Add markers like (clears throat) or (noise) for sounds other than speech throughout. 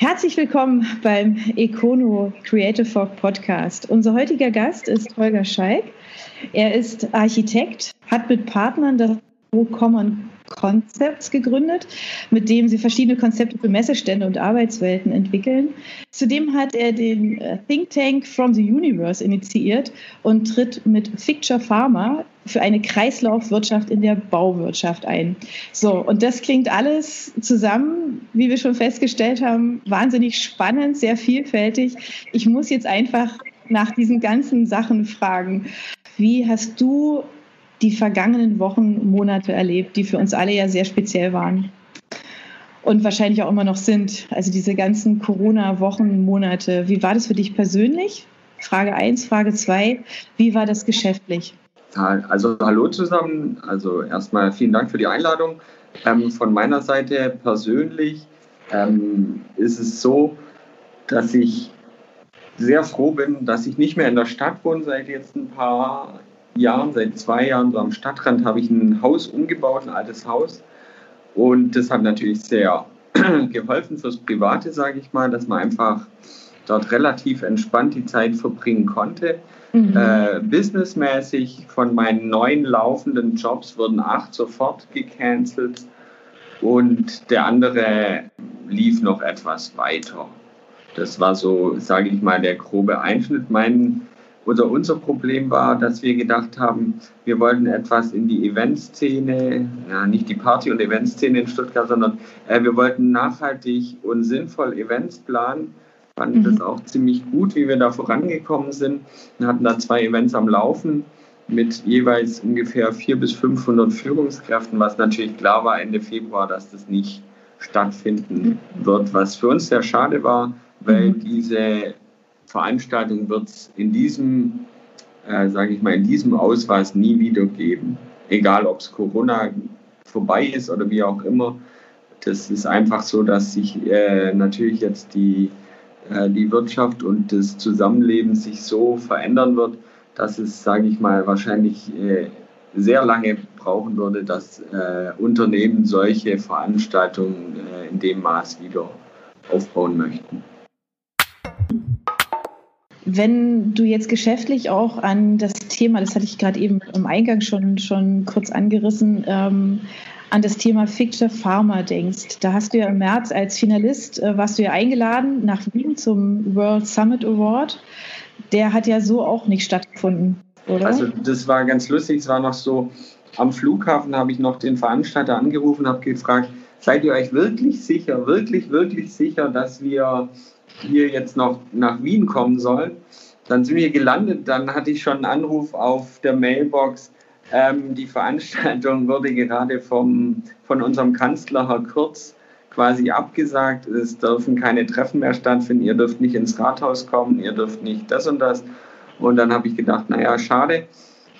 Herzlich willkommen beim Econo Creative Folk Podcast. Unser heutiger Gast ist Holger Schalk. Er ist Architekt, hat mit Partnern das Common Concepts gegründet, mit dem sie verschiedene Konzepte für Messestände und Arbeitswelten entwickeln. Zudem hat er den äh, Think Tank From the Universe initiiert und tritt mit Picture Pharma für eine Kreislaufwirtschaft in der Bauwirtschaft ein. So, und das klingt alles zusammen, wie wir schon festgestellt haben, wahnsinnig spannend, sehr vielfältig. Ich muss jetzt einfach nach diesen ganzen Sachen fragen. Wie hast du die vergangenen Wochen, Monate erlebt, die für uns alle ja sehr speziell waren? Und wahrscheinlich auch immer noch sind. Also diese ganzen Corona-Wochen, Monate. Wie war das für dich persönlich? Frage 1. Frage 2. Wie war das geschäftlich? Also hallo zusammen. Also erstmal vielen Dank für die Einladung. Ähm, von meiner Seite persönlich ähm, ist es so, dass ich sehr froh bin, dass ich nicht mehr in der Stadt wohne seit jetzt ein paar Jahren, seit zwei Jahren. So am Stadtrand habe ich ein Haus umgebaut, ein altes Haus. Und das hat natürlich sehr (clears throat) geholfen fürs Private, sage ich mal, dass man einfach dort relativ entspannt die Zeit verbringen konnte. Mhm. Äh, businessmäßig von meinen neun laufenden Jobs wurden acht sofort gecancelt und der andere lief noch etwas weiter. Das war so, sage ich mal, der grobe Einschnitt. Mein oder unser Problem war, dass wir gedacht haben, wir wollten etwas in die Eventszene, ja, nicht die Party- und Eventszene in Stuttgart, sondern äh, wir wollten nachhaltig und sinnvoll Events planen fanden mhm. das auch ziemlich gut, wie wir da vorangekommen sind. Wir hatten da zwei Events am Laufen mit jeweils ungefähr 400 bis 500 Führungskräften, was natürlich klar war Ende Februar, dass das nicht stattfinden mhm. wird, was für uns sehr schade war, weil mhm. diese Veranstaltung wird es in diesem, äh, sage ich mal, in diesem Ausweis nie wieder geben. Egal, ob es Corona vorbei ist oder wie auch immer. Das ist einfach so, dass sich äh, natürlich jetzt die äh, die Wirtschaft und das Zusammenleben sich so verändern wird, dass es, sage ich mal, wahrscheinlich äh, sehr lange brauchen würde, dass äh, Unternehmen solche Veranstaltungen in dem Maß wieder aufbauen möchten. Wenn du jetzt geschäftlich auch an das Thema, das hatte ich gerade eben im Eingang schon, schon kurz angerissen, ähm, an das Thema Fictive Pharma denkst. Da hast du ja im März als Finalist, äh, warst du ja eingeladen nach Wien zum World Summit Award. Der hat ja so auch nicht stattgefunden, oder? Also das war ganz lustig. Es war noch so, am Flughafen habe ich noch den Veranstalter angerufen, habe gefragt, seid ihr euch wirklich sicher, wirklich, wirklich sicher, dass wir hier jetzt noch nach Wien kommen sollen? Dann sind wir gelandet, dann hatte ich schon einen Anruf auf der Mailbox, ähm, die Veranstaltung wurde gerade vom, von unserem Kanzler, Herr Kurz, quasi abgesagt. Es dürfen keine Treffen mehr stattfinden. Ihr dürft nicht ins Rathaus kommen, ihr dürft nicht das und das. Und dann habe ich gedacht, naja, schade.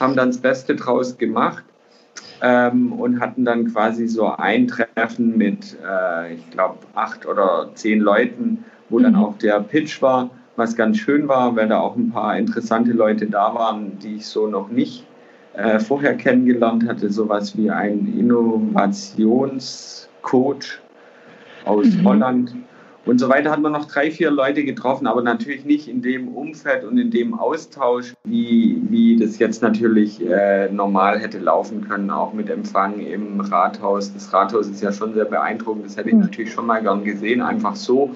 Haben dann das Beste draus gemacht ähm, und hatten dann quasi so ein Treffen mit, äh, ich glaube, acht oder zehn Leuten, wo mhm. dann auch der Pitch war, was ganz schön war, weil da auch ein paar interessante Leute da waren, die ich so noch nicht äh, vorher kennengelernt hatte, sowas wie ein Innovationscoach aus mhm. Holland und so weiter hat man noch drei, vier Leute getroffen, aber natürlich nicht in dem Umfeld und in dem Austausch, wie, wie das jetzt natürlich äh, normal hätte laufen können, auch mit Empfang im Rathaus. Das Rathaus ist ja schon sehr beeindruckend, das hätte ich mhm. natürlich schon mal gern gesehen, einfach so.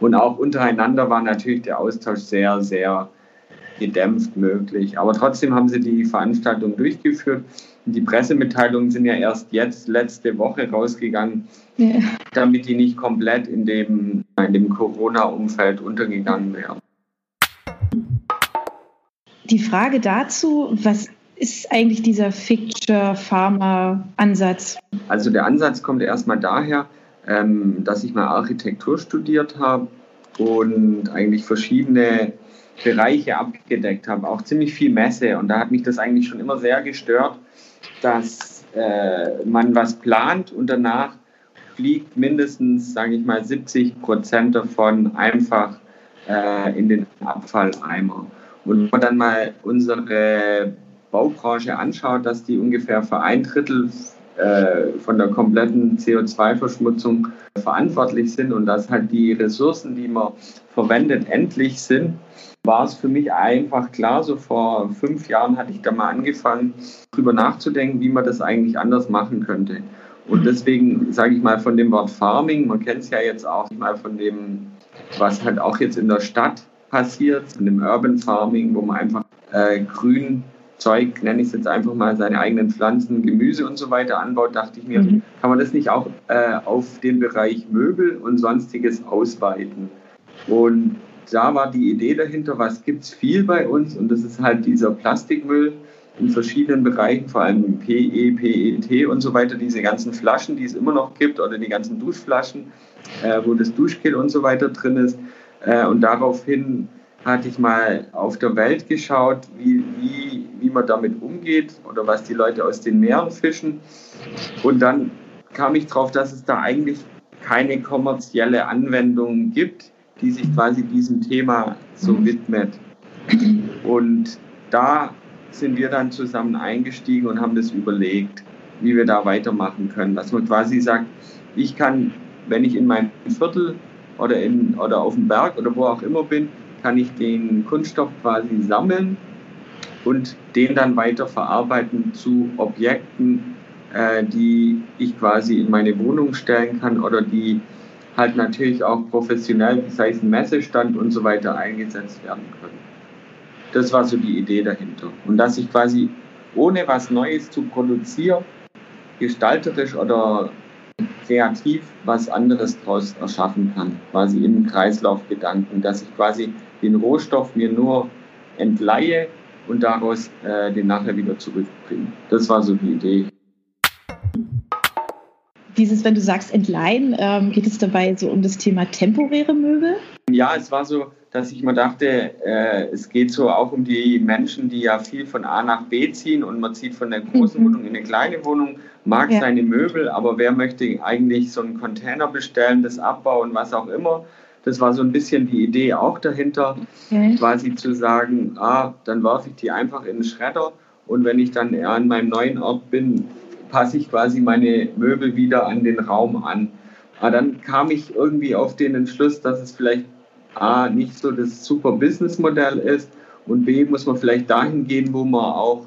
Und auch untereinander war natürlich der Austausch sehr, sehr gedämpft möglich. Aber trotzdem haben sie die Veranstaltung durchgeführt. Die Pressemitteilungen sind ja erst jetzt, letzte Woche rausgegangen, ja. damit die nicht komplett in dem, in dem Corona-Umfeld untergegangen wären. Die Frage dazu, was ist eigentlich dieser Ficture-Pharma-Ansatz? Also der Ansatz kommt erstmal daher, ähm, dass ich mal Architektur studiert habe und eigentlich verschiedene Bereiche abgedeckt habe, auch ziemlich viel Messe. Und da hat mich das eigentlich schon immer sehr gestört, dass äh, man was plant und danach fliegt mindestens, sage ich mal, 70 Prozent davon einfach äh, in den Abfalleimer. Und wenn man dann mal unsere Baubranche anschaut, dass die ungefähr für ein Drittel von der kompletten CO2-Verschmutzung verantwortlich sind und dass halt die Ressourcen, die man verwendet, endlich sind, war es für mich einfach klar, so vor fünf Jahren hatte ich da mal angefangen, darüber nachzudenken, wie man das eigentlich anders machen könnte. Und deswegen sage ich mal von dem Wort Farming, man kennt es ja jetzt auch mal von dem, was halt auch jetzt in der Stadt passiert, von dem Urban Farming, wo man einfach äh, grün Zeug, nenne ich es jetzt einfach mal, seine eigenen Pflanzen, Gemüse und so weiter anbaut, dachte ich mir, mhm. kann man das nicht auch äh, auf den Bereich Möbel und sonstiges ausweiten? Und da war die Idee dahinter, was gibt es viel bei uns und das ist halt dieser Plastikmüll in verschiedenen Bereichen, vor allem PE, PET und so weiter, diese ganzen Flaschen, die es immer noch gibt oder die ganzen Duschflaschen, äh, wo das Duschgel und so weiter drin ist. Äh, und daraufhin hatte ich mal auf der Welt geschaut, wie, wie, wie man damit umgeht oder was die Leute aus den Meeren fischen. Und dann kam ich drauf, dass es da eigentlich keine kommerzielle Anwendung gibt, die sich quasi diesem Thema so mhm. widmet. Und da sind wir dann zusammen eingestiegen und haben das überlegt, wie wir da weitermachen können. Dass man quasi sagt, ich kann, wenn ich in meinem Viertel oder, in, oder auf dem Berg oder wo auch immer bin, kann ich den Kunststoff quasi sammeln und den dann weiter verarbeiten zu Objekten, äh, die ich quasi in meine Wohnung stellen kann oder die halt natürlich auch professionell, sei es ein Messestand und so weiter, eingesetzt werden können. Das war so die Idee dahinter. Und dass ich quasi ohne was Neues zu produzieren, gestalterisch oder kreativ was anderes daraus erschaffen kann, quasi im Kreislaufgedanken, dass ich quasi den Rohstoff mir nur entleihe und daraus äh, den nachher wieder zurückbringe. Das war so die Idee. Dieses, wenn du sagst entleihen, ähm, geht es dabei so um das Thema temporäre Möbel? Ja, es war so, dass ich mir dachte, äh, es geht so auch um die Menschen, die ja viel von A nach B ziehen und man zieht von der großen mhm. Wohnung in eine kleine Wohnung, mag ja. seine Möbel, aber wer möchte eigentlich so einen Container bestellen, das abbauen, was auch immer. Das war so ein bisschen die Idee auch dahinter, okay. quasi zu sagen, ah, dann werfe ich die einfach in den Schredder und wenn ich dann an meinem neuen Ort bin, passe ich quasi meine Möbel wieder an den Raum an. Aber dann kam ich irgendwie auf den Entschluss, dass es vielleicht A, nicht so das super Businessmodell ist und B, muss man vielleicht dahin gehen, wo man auch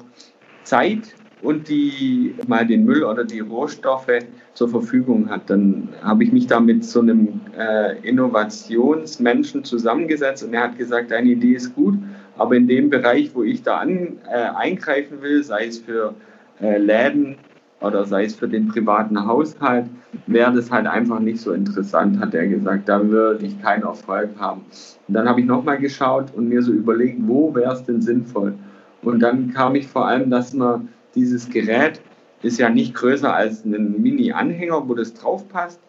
Zeit und die mal den Müll oder die Rohstoffe zur Verfügung hat. Dann habe ich mich da mit so einem äh, Innovationsmenschen zusammengesetzt und er hat gesagt, deine Idee ist gut, aber in dem Bereich, wo ich da an, äh, eingreifen will, sei es für äh, Läden oder sei es für den privaten Haushalt, wäre das halt einfach nicht so interessant, hat er gesagt. Da würde ich keinen Erfolg haben. Und dann habe ich nochmal geschaut und mir so überlegt, wo wäre es denn sinnvoll? Und dann kam ich vor allem, dass man dieses Gerät ist ja nicht größer als ein Mini-Anhänger, wo das drauf passt,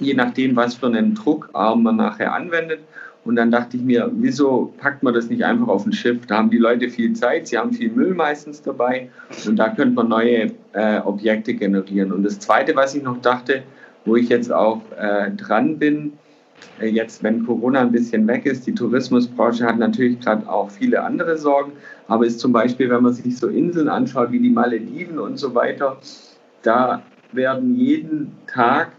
je nachdem, was für einen Druckarm man nachher anwendet. Und dann dachte ich mir, wieso packt man das nicht einfach auf ein Schiff? Da haben die Leute viel Zeit, sie haben viel Müll meistens dabei und da könnte man neue äh, Objekte generieren. Und das Zweite, was ich noch dachte, wo ich jetzt auch äh, dran bin, äh, jetzt, wenn Corona ein bisschen weg ist, die Tourismusbranche hat natürlich gerade auch viele andere Sorgen, aber ist zum Beispiel, wenn man sich so Inseln anschaut, wie die Malediven und so weiter, da werden jeden Tag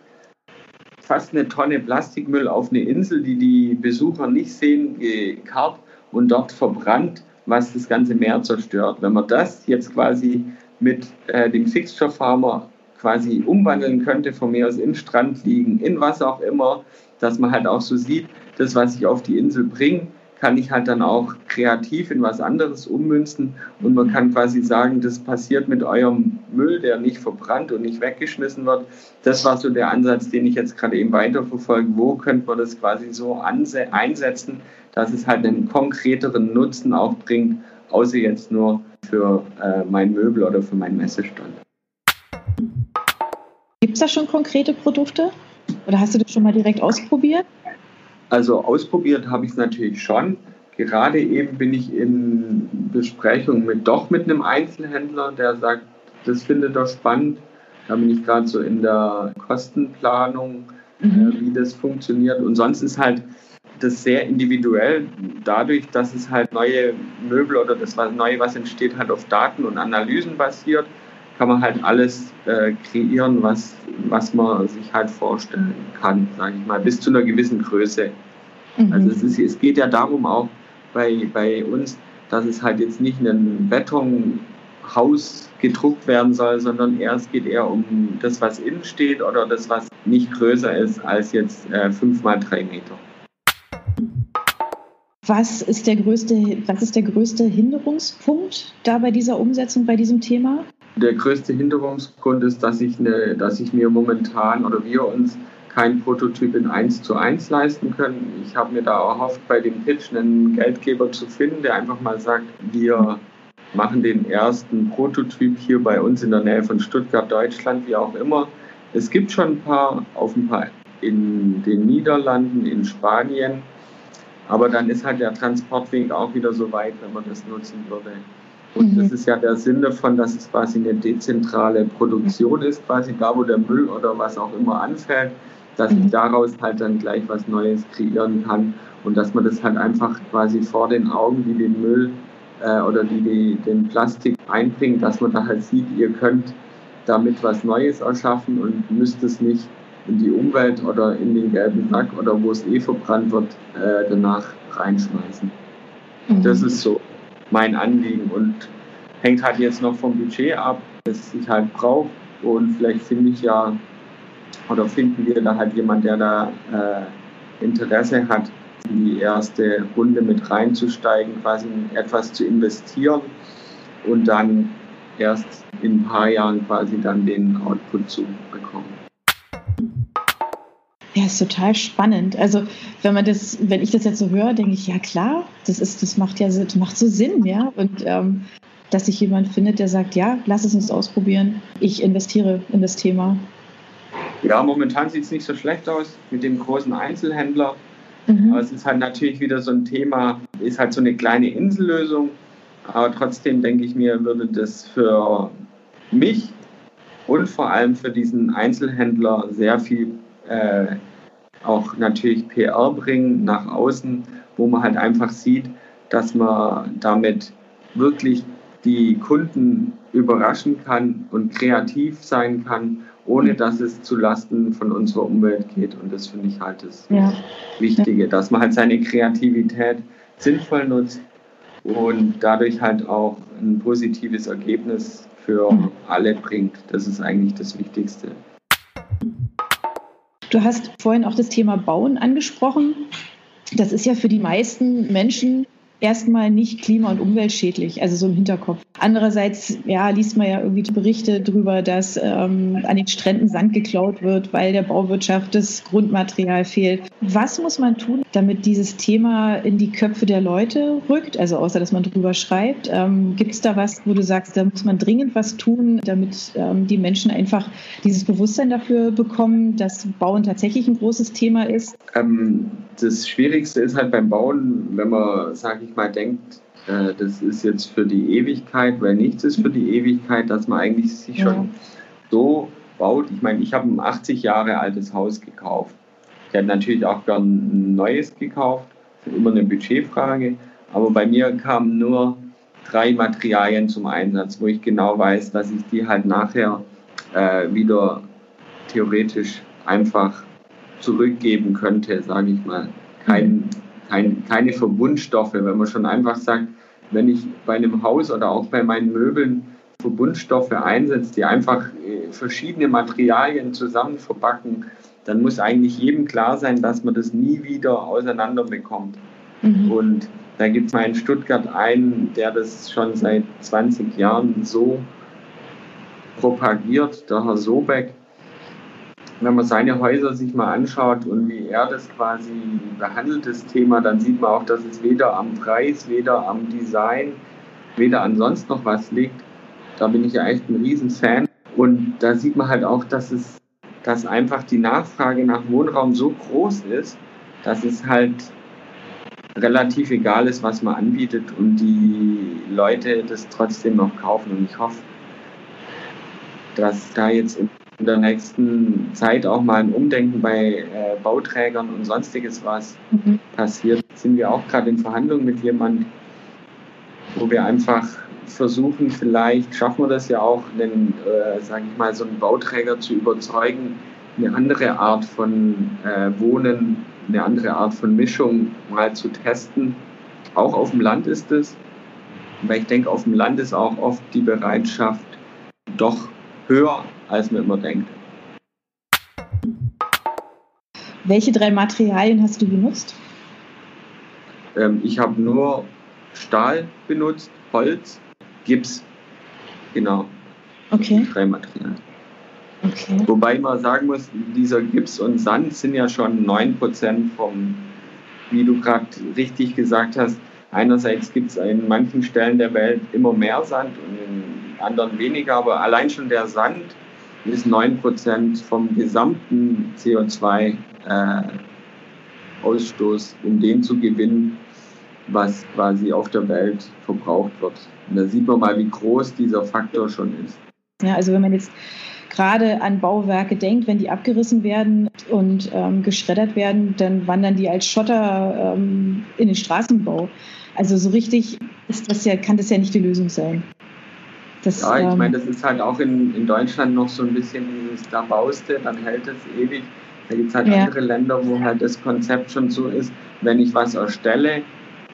fast eine Tonne Plastikmüll auf eine Insel, die die Besucher nicht sehen, gekarrt und dort verbrannt, was das ganze Meer zerstört. Wenn man das jetzt quasi mit äh, dem Fixture Farmer quasi umwandeln könnte, von mir aus in Strand liegen, in was auch immer, dass man halt auch so sieht, das, was ich auf die Insel bringe, kann ich halt dann auch kreativ in was anderes ummünzen und man kann quasi sagen, das passiert mit eurem Müll, der nicht verbrannt und nicht weggeschmissen wird. Das war so der Ansatz, den ich jetzt gerade eben weiterverfolge. Wo könnte man das quasi so einsetzen, dass es halt einen konkreteren Nutzen auch bringt, außer jetzt nur für äh, mein Möbel oder für meinen Messestand. Gibt es da schon konkrete Produkte? Oder hast du das schon mal direkt ausprobiert? Also ausprobiert habe ich es natürlich schon. Gerade eben bin ich in Besprechung mit doch mit einem Einzelhändler, der sagt, das findet er spannend. Da bin ich gerade so in der Kostenplanung, äh, mhm. äh, wie das funktioniert. Und sonst ist halt das sehr individuell, dadurch, dass es halt neue Möbel oder das Neue, was entsteht, halt auf Daten und Analysen basiert, kann man halt alles äh, kreieren, was, was man sich halt vorstellen kann, sage ich mal, bis zu einer gewissen Größe. Mhm. Also es, ist, es geht ja darum auch bei, bei uns, dass es halt jetzt nicht ein Betonhaus gedruckt werden soll, sondern eher, es geht eher um das, was innen steht oder das, was nicht größer ist als jetzt äh, fünf mal drei Meter. Was ist, der größte, was ist der größte Hinderungspunkt da bei dieser Umsetzung, bei diesem Thema? Der größte Hinderungsgrund ist, dass ich, eine, dass ich mir momentan oder wir uns keinen Prototyp in 1 zu 1 leisten können. Ich habe mir da erhofft, bei dem Pitch einen Geldgeber zu finden, der einfach mal sagt, wir machen den ersten Prototyp hier bei uns in der Nähe von Stuttgart, Deutschland, wie auch immer. Es gibt schon ein paar auf ein paar in den Niederlanden, in Spanien. Aber dann ist halt der Transportweg auch wieder so weit, wenn man das nutzen würde. Und mhm. das ist ja der Sinn davon, dass es quasi eine dezentrale Produktion ist, quasi da, wo der Müll oder was auch immer anfällt, dass ich mhm. daraus halt dann gleich was Neues kreieren kann und dass man das halt einfach quasi vor den Augen, die den Müll äh, oder die, die den Plastik einbringen, dass man da halt sieht, ihr könnt damit was Neues erschaffen und müsst es nicht in die Umwelt oder in den gelben Sack oder wo es eh verbrannt wird, äh, danach reinschmeißen. Mhm. Das ist so mein Anliegen und hängt halt jetzt noch vom Budget ab, das ich halt brauche und vielleicht finde ich ja oder finden wir da halt jemand, der da äh, Interesse hat, in die erste Runde mit reinzusteigen, quasi etwas zu investieren und dann erst in ein paar Jahren quasi dann den Output zu bekommen. Ja, ist total spannend. Also wenn man das, wenn ich das jetzt so höre, denke ich, ja klar, das ist, das macht ja das macht so Sinn, ja. Und ähm, dass sich jemand findet, der sagt, ja, lass es uns ausprobieren, ich investiere in das Thema. Ja, momentan sieht es nicht so schlecht aus mit dem großen Einzelhändler. Mhm. Aber es ist halt natürlich wieder so ein Thema, ist halt so eine kleine Insellösung. Aber trotzdem denke ich mir, würde das für mich und vor allem für diesen Einzelhändler sehr viel äh, auch natürlich PR bringen nach außen, wo man halt einfach sieht, dass man damit wirklich die Kunden überraschen kann und kreativ sein kann, ohne dass es zu Lasten von unserer Umwelt geht. Und das finde ich halt das ja. Wichtige, dass man halt seine Kreativität sinnvoll nutzt und dadurch halt auch ein positives Ergebnis für mhm. alle bringt. Das ist eigentlich das Wichtigste. Du hast vorhin auch das Thema Bauen angesprochen. Das ist ja für die meisten Menschen erstmal nicht klima- und umweltschädlich, also so im Hinterkopf. Andererseits, ja, liest man ja irgendwie Berichte darüber, dass ähm, an den Stränden Sand geklaut wird, weil der Bauwirtschaft das Grundmaterial fehlt. Was muss man tun, damit dieses Thema in die Köpfe der Leute rückt? Also außer, dass man drüber schreibt. Ähm, Gibt es da was, wo du sagst, da muss man dringend was tun, damit ähm, die Menschen einfach dieses Bewusstsein dafür bekommen, dass Bauen tatsächlich ein großes Thema ist? Das Schwierigste ist halt beim Bauen, wenn man, sage ich mal, denkt, äh, das ist jetzt für die Ewigkeit, weil nichts ist für die Ewigkeit, dass man eigentlich sich ja. schon so baut. Ich meine, ich habe ein 80 Jahre altes Haus gekauft. Ich hätte natürlich auch gern ein neues gekauft, das ist immer eine Budgetfrage. Aber bei mir kamen nur drei Materialien zum Einsatz, wo ich genau weiß, dass ich die halt nachher äh, wieder theoretisch einfach zurückgeben könnte, sage ich mal. Kein, kein, keine Verbundstoffe, wenn man schon einfach sagt, wenn ich bei einem Haus oder auch bei meinen Möbeln Verbundstoffe einsetze, die einfach äh, verschiedene Materialien zusammen verpacken, dann muss eigentlich jedem klar sein, dass man das nie wieder auseinander bekommt. Mhm. Und da gibt es mal in Stuttgart einen, der das schon seit 20 Jahren so propagiert, der Herr Sobeck, wenn man seine Häuser sich mal anschaut und wie er das quasi behandelt, das Thema, dann sieht man auch, dass es weder am Preis, weder am Design, weder an sonst noch was liegt. Da bin ich ja echt ein Riesenfan. Und da sieht man halt auch, dass es, dass einfach die Nachfrage nach Wohnraum so groß ist, dass es halt relativ egal ist, was man anbietet und die Leute das trotzdem noch kaufen. Und ich hoffe, dass da jetzt in in der nächsten Zeit auch mal ein Umdenken bei äh, Bauträgern und sonstiges was mhm. passiert. Sind wir auch gerade in Verhandlungen mit jemandem, wo wir einfach versuchen, vielleicht schaffen wir das ja auch, den, äh, sage ich mal, so einen Bauträger zu überzeugen, eine andere Art von äh, Wohnen, eine andere Art von Mischung mal zu testen. Auch auf dem Land ist es, weil ich denke, auf dem Land ist auch oft die Bereitschaft doch höher, als man immer denkt. Welche drei Materialien hast du benutzt? Ähm, ich habe nur Stahl benutzt, Holz, Gips. Genau. Okay. Die drei Materialien. Okay. Wobei man sagen muss, dieser Gips und Sand sind ja schon 9% vom, wie du gerade richtig gesagt hast, einerseits gibt es in manchen Stellen der Welt immer mehr Sand und in anderen weniger, aber allein schon der Sand ist 9% vom gesamten CO2-Ausstoß, äh, um den zu gewinnen, was quasi auf der Welt verbraucht wird. Und da sieht man mal, wie groß dieser Faktor schon ist. Ja, also wenn man jetzt gerade an Bauwerke denkt, wenn die abgerissen werden und ähm, geschreddert werden, dann wandern die als Schotter ähm, in den Straßenbau. Also so richtig ist das ja, kann das ja nicht die Lösung sein. Das, ja, ich ähm, meine, das ist halt auch in, in Deutschland noch so ein bisschen dieses, da baust du, dann hält es ewig. Da gibt es halt ja. andere Länder, wo halt das Konzept schon so ist, wenn ich was erstelle,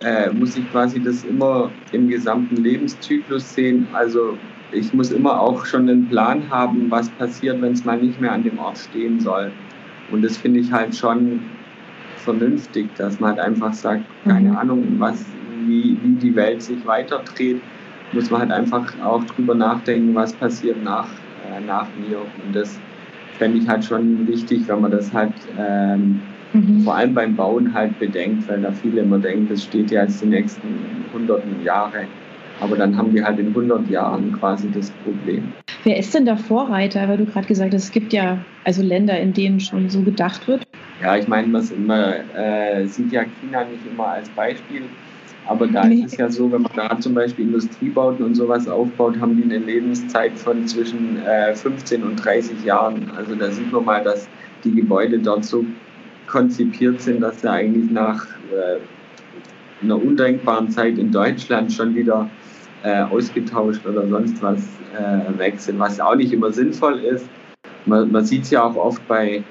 äh, muss ich quasi das immer im gesamten Lebenszyklus sehen. Also ich muss immer auch schon einen Plan haben, was passiert, wenn es mal nicht mehr an dem Ort stehen soll. Und das finde ich halt schon vernünftig, dass man halt einfach sagt, keine mhm. Ahnung, was, wie, wie die Welt sich weiterdreht, muss man halt einfach auch drüber nachdenken, was passiert nach, äh, nach mir. Und das fände ich halt schon wichtig, wenn man das halt ähm, mhm. vor allem beim Bauen halt bedenkt, weil da viele immer denken, das steht ja jetzt die nächsten hunderten Jahre. Aber dann haben wir halt in 100 Jahren quasi das Problem. Wer ist denn der Vorreiter? Weil du gerade gesagt hast, es gibt ja also Länder, in denen schon so gedacht wird. Ja, ich meine, man äh, sieht ja China nicht immer als Beispiel. Aber da nee. ist es ja so, wenn man da zum Beispiel Industriebauten und sowas aufbaut, haben die eine Lebenszeit von zwischen äh, 15 und 30 Jahren. Also da sieht man mal, dass die Gebäude dort so konzipiert sind, dass sie eigentlich nach äh, einer undenkbaren Zeit in Deutschland schon wieder äh, ausgetauscht oder sonst was äh, weg sind, was auch nicht immer sinnvoll ist. Man, man sieht es ja auch oft bei,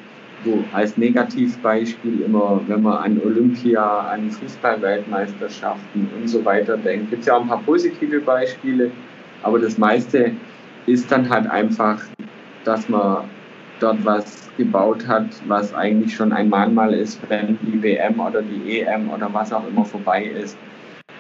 wo als Negativbeispiel immer, wenn man an Olympia, an Fußballweltmeisterschaften und so weiter denkt, gibt es ja auch ein paar positive Beispiele, aber das meiste ist dann halt einfach, dass man dort was gebaut hat, was eigentlich schon ein Mahnmal ist, wenn die WM oder die EM oder was auch immer vorbei ist.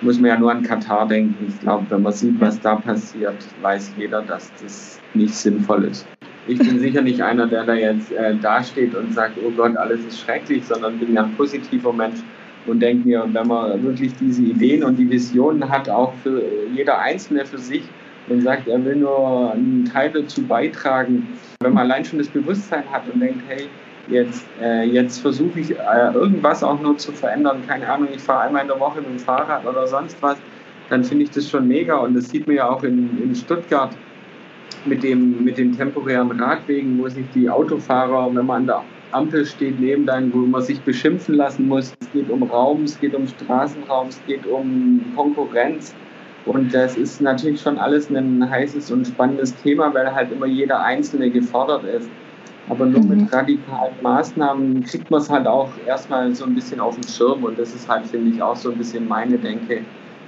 Muss man ja nur an Katar denken. Ich glaube, wenn man sieht, was da passiert, weiß jeder, dass das nicht sinnvoll ist. Ich bin sicher nicht einer, der da jetzt äh, dasteht und sagt, oh Gott, alles ist schrecklich, sondern bin ja ein positiver Mensch und denke mir, wenn man wirklich diese Ideen und die Visionen hat, auch für jeder Einzelne für sich, und sagt, er will nur einen Teil dazu beitragen, wenn man allein schon das Bewusstsein hat und denkt, hey, jetzt, äh, jetzt versuche ich äh, irgendwas auch nur zu verändern, keine Ahnung, ich fahre einmal in der Woche mit dem Fahrrad oder sonst was, dann finde ich das schon mega und das sieht man ja auch in, in Stuttgart mit, dem, mit den temporären Radwegen, wo sich die Autofahrer, wenn man an der Ampel steht, neben dann, wo man sich beschimpfen lassen muss. Es geht um Raum, es geht um Straßenraum, es geht um Konkurrenz. Und das ist natürlich schon alles ein heißes und spannendes Thema, weil halt immer jeder Einzelne gefordert ist. Aber nur mhm. mit radikalen Maßnahmen kriegt man es halt auch erstmal so ein bisschen auf den Schirm. Und das ist halt, finde ich, auch so ein bisschen meine Denke,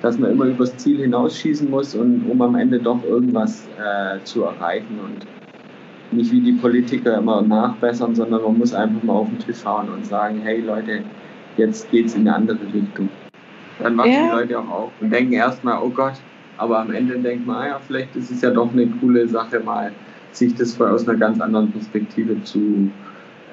dass man immer übers Ziel hinausschießen muss, und, um am Ende doch irgendwas äh, zu erreichen. Und nicht wie die Politiker immer nachbessern, sondern man muss einfach mal auf den Tisch schauen und sagen, hey Leute, jetzt geht es in eine andere Richtung. Dann wachen ja. die Leute auch auf und denken erstmal, oh Gott, aber am Ende denkt man, ah ja, vielleicht ist es ja doch eine coole Sache, mal sich das aus einer ganz anderen Perspektive zu,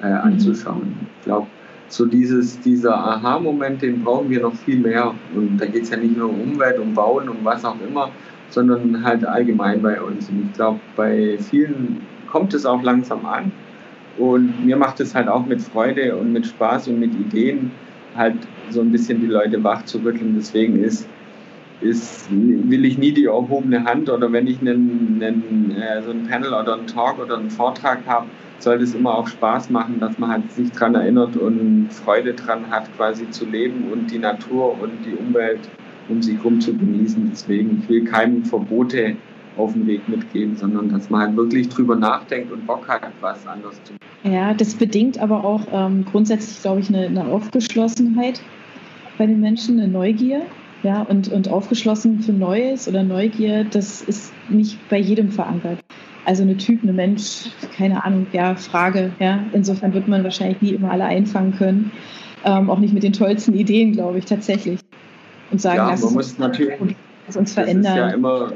äh, mhm. anzuschauen. Ich glaube, so dieses, dieser Aha-Moment, den brauchen wir noch viel mehr. Und da geht es ja nicht nur um Umwelt, um Bauen, um was auch immer, sondern halt allgemein bei uns. Und ich glaube, bei vielen kommt es auch langsam an. Und mir macht es halt auch mit Freude und mit Spaß und mit Ideen, halt so ein bisschen die Leute wach zu rütteln. Deswegen ist, ist, will ich nie die erhobene Hand oder wenn ich einen, einen, äh, so ein Panel oder einen Talk oder einen Vortrag habe, soll es immer auch Spaß machen, dass man halt sich daran erinnert und Freude dran hat, quasi zu leben und die Natur und die Umwelt um sich rum zu genießen. Deswegen, ich will keinem Verbote auf den Weg mitgeben, sondern dass man halt wirklich drüber nachdenkt und Bock hat, was anderes zu machen. Ja, das bedingt aber auch ähm, grundsätzlich, glaube ich, eine, eine Aufgeschlossenheit bei den Menschen, eine Neugier. Ja, und, und aufgeschlossen für Neues oder Neugier, das ist nicht bei jedem verankert. Also eine Typ, eine Mensch, keine Ahnung, ja, Frage. Ja. Insofern wird man wahrscheinlich nie immer alle einfangen können. Ähm, auch nicht mit den tollsten Ideen, glaube ich, tatsächlich. Und sagen, ja, man muss natürlich, das uns verändern. ja immer,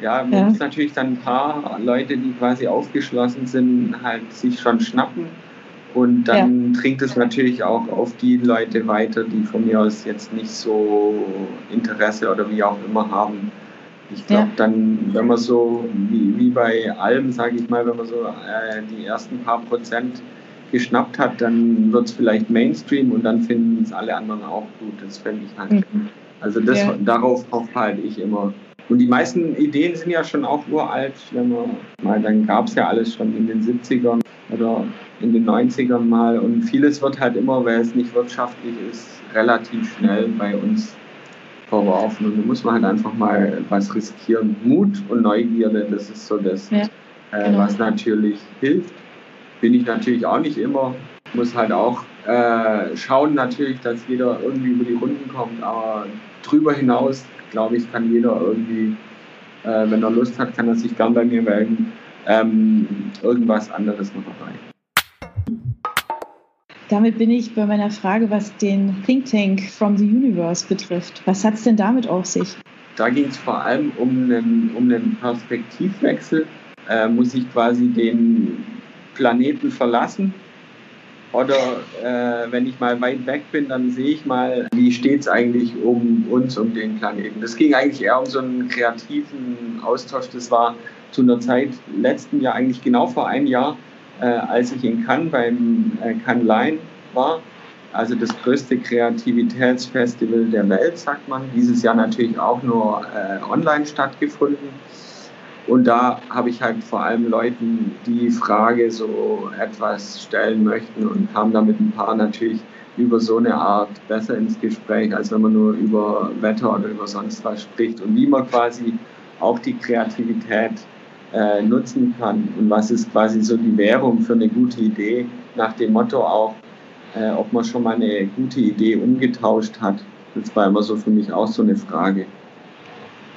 ja, man ja. muss natürlich dann ein paar Leute, die quasi aufgeschlossen sind, halt sich schon schnappen und dann ja. trinkt es natürlich auch auf die Leute weiter, die von mir aus jetzt nicht so Interesse oder wie auch immer haben. Ich glaube, ja. dann, wenn man so, wie, wie bei allem, sage ich mal, wenn man so äh, die ersten paar Prozent geschnappt hat, dann wird es vielleicht Mainstream und dann finden es alle anderen auch gut. Das fände ich halt. Mhm. Also das, ja. darauf hoffe halt ich immer. Und die meisten Ideen sind ja schon auch uralt. Wenn man mal, dann gab es ja alles schon in den 70ern oder in den 90ern mal. Und vieles wird halt immer, weil es nicht wirtschaftlich ist, relativ schnell bei uns verworfen. Und da muss man halt einfach mal was riskieren. Mut und Neugierde, das ist so das, ja, äh, genau. was natürlich hilft. Bin ich natürlich auch nicht immer. Muss halt auch äh, schauen natürlich, dass jeder irgendwie über die Runden kommt. Aber drüber hinaus, glaube ich, kann jeder irgendwie, äh, wenn er Lust hat, kann er sich gern bei mir melden, ähm, irgendwas anderes noch erreichen. Damit bin ich bei meiner Frage, was den Think Tank from the Universe betrifft. Was hat es denn damit auf sich? Da ging es vor allem um einen, um einen Perspektivwechsel. Äh, muss ich quasi den Planeten verlassen? Oder äh, wenn ich mal weit weg bin, dann sehe ich mal, wie steht es eigentlich um uns, um den Planeten. Das ging eigentlich eher um so einen kreativen Austausch. Das war zu einer Zeit, letzten Jahr, eigentlich genau vor einem Jahr, äh, als ich in Cannes beim äh, Cannes Line war. Also das größte Kreativitätsfestival der Welt, sagt man. Dieses Jahr natürlich auch nur äh, online stattgefunden. Und da habe ich halt vor allem Leuten die Frage so etwas stellen möchten und kam da mit ein paar natürlich über so eine Art besser ins Gespräch, als wenn man nur über Wetter oder über sonst was spricht und wie man quasi auch die Kreativität äh, nutzen kann und was ist quasi so die Währung für eine gute Idee, nach dem Motto auch, äh, ob man schon mal eine gute Idee umgetauscht hat. Das war immer so für mich auch so eine Frage.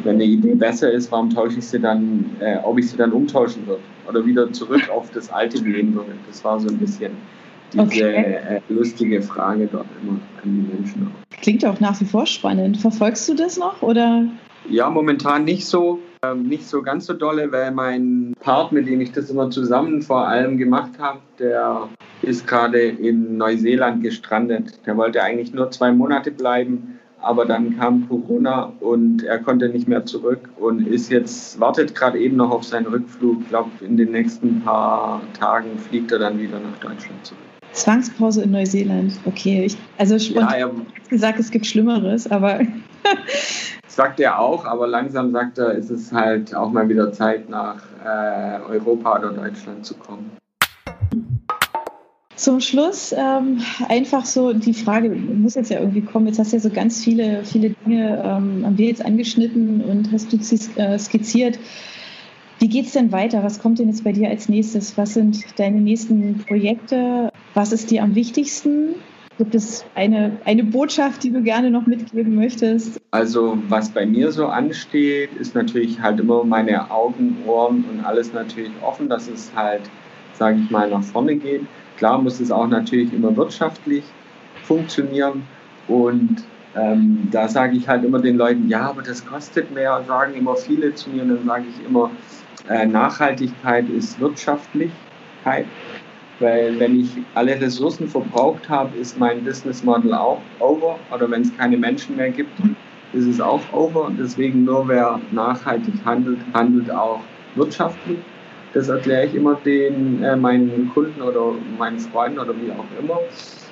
Wenn eine Idee besser ist, warum tausche ich sie dann, äh, ob ich sie dann umtauschen würde oder wieder zurück (laughs) auf das Alte gehen würde. Das war so ein bisschen diese okay. Äh, lustige Frage dort immer an die Menschen. Klingt auch nach wie vor spannend. Verfolgst du das noch oder? Ja, momentan nicht so. Ähm, nicht so ganz so dolle, weil mein Part, mit dem ich das immer zusammen vor allem gemacht habe, der ist gerade in Neuseeland gestrandet. Der wollte eigentlich nur zwei Monate bleiben, aber dann kam Corona und er konnte nicht mehr zurück und ist jetzt, wartet gerade eben noch auf seinen Rückflug. Ich glaube, in den nächsten paar Tagen fliegt er dann wieder nach Deutschland zurück. Zwangspause in Neuseeland. Okay, ich, also spontan ja, ja. gesagt, es gibt Schlimmeres, aber (laughs) sagt er auch, aber langsam sagt er, ist es halt auch mal wieder Zeit, nach äh, Europa oder Deutschland zu kommen. Zum Schluss ähm, einfach so die Frage, muss jetzt ja irgendwie kommen, jetzt hast du ja so ganz viele, viele Dinge, ähm, haben wir jetzt angeschnitten und hast du äh, skizziert. Wie geht es denn weiter? Was kommt denn jetzt bei dir als nächstes? Was sind deine nächsten Projekte? Was ist dir am wichtigsten? Gibt es eine, eine Botschaft, die du gerne noch mitgeben möchtest? Also was bei mir so ansteht, ist natürlich halt immer meine Augen, Ohren und alles natürlich offen, dass es halt, sage ich mal, nach vorne geht. Klar muss es auch natürlich immer wirtschaftlich funktionieren und ähm, da sage ich halt immer den Leuten, ja, aber das kostet mehr, sagen immer viele zu mir und dann sage ich immer, äh, Nachhaltigkeit ist Wirtschaftlichkeit. Weil wenn ich alle Ressourcen verbraucht habe, ist mein Business Model auch over. Oder wenn es keine Menschen mehr gibt, ist es auch over. Deswegen nur wer nachhaltig handelt, handelt auch wirtschaftlich. Das erkläre ich immer den äh, meinen Kunden oder meinen Freunden oder wie auch immer.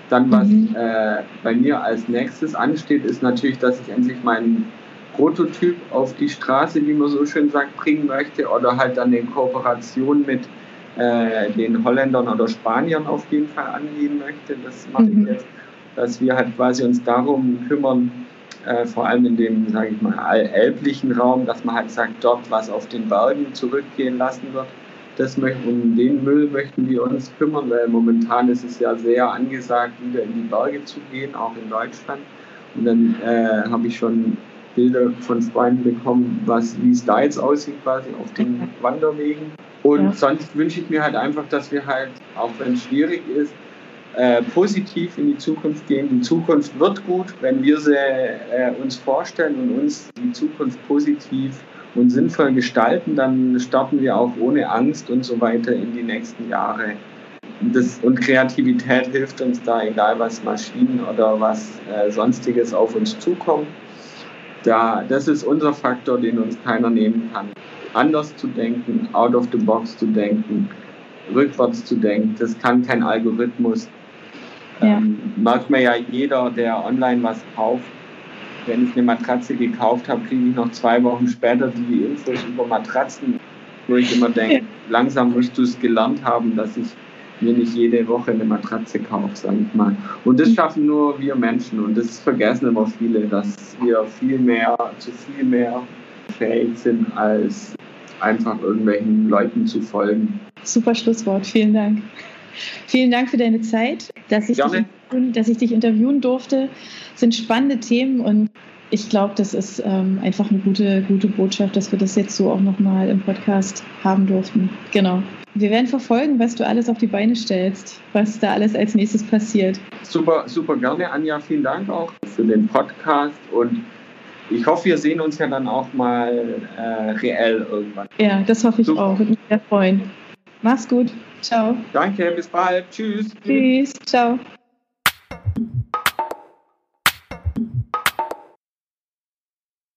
Dann, was mhm. äh, bei mir als nächstes ansteht, ist natürlich, dass ich endlich meinen Prototyp auf die Straße, wie man so schön sagt, bringen möchte oder halt dann in Kooperation mit äh, den Holländern oder Spaniern auf jeden Fall angehen möchte. Das mache mhm. ich jetzt, dass wir halt quasi uns darum kümmern, äh, vor allem in dem, sage ich mal, allelblichen Raum, dass man halt sagt, dort was auf den Bergen zurückgehen lassen wird. Das möchten, um den Müll möchten wir uns kümmern, weil momentan ist es ja sehr angesagt, wieder in die Berge zu gehen, auch in Deutschland. Und dann äh, habe ich schon Bilder von Freunden bekommen, was, wie es da jetzt aussieht, quasi auf den (laughs) Wanderwegen. Und ja. sonst wünsche ich mir halt einfach, dass wir halt, auch wenn es schwierig ist, äh, positiv in die Zukunft gehen. Die Zukunft wird gut, wenn wir sie äh, uns vorstellen und uns die Zukunft positiv und sinnvoll gestalten, dann starten wir auch ohne Angst und so weiter in die nächsten Jahre. Das, und Kreativität hilft uns da, egal was Maschinen oder was äh, sonstiges auf uns zukommt. Da, das ist unser Faktor, den uns keiner nehmen kann. Anders zu denken, out of the box zu denken, rückwärts zu denken, das kann kein Algorithmus. Ja. Ähm, merkt man ja jeder, der online was kauft, wenn ich eine Matratze gekauft habe, kriege ich noch zwei Wochen später die Infos über Matratzen, wo ich immer denke, (laughs) langsam musst du es gelernt haben, dass ich mir nicht jede Woche eine Matratze kaufe, sage ich mal. Und das schaffen nur wir Menschen und das vergessen immer viele, dass wir viel mehr, zu viel mehr fähig sind, als einfach irgendwelchen Leuten zu folgen. Super Schlusswort, vielen Dank. Vielen Dank für deine Zeit, dass ich, dich, dass ich dich interviewen durfte. Das sind spannende Themen und ich glaube, das ist ähm, einfach eine gute, gute Botschaft, dass wir das jetzt so auch nochmal im Podcast haben durften. Genau. Wir werden verfolgen, was du alles auf die Beine stellst, was da alles als nächstes passiert. Super, super gerne, Anja. Vielen Dank auch für den Podcast und ich hoffe, wir sehen uns ja dann auch mal äh, reell irgendwann. Ja, das hoffe ich super. auch. Würde mich sehr freuen. Mach's gut. Ciao. Danke, bis bald. Tschüss. Tschüss. Ciao.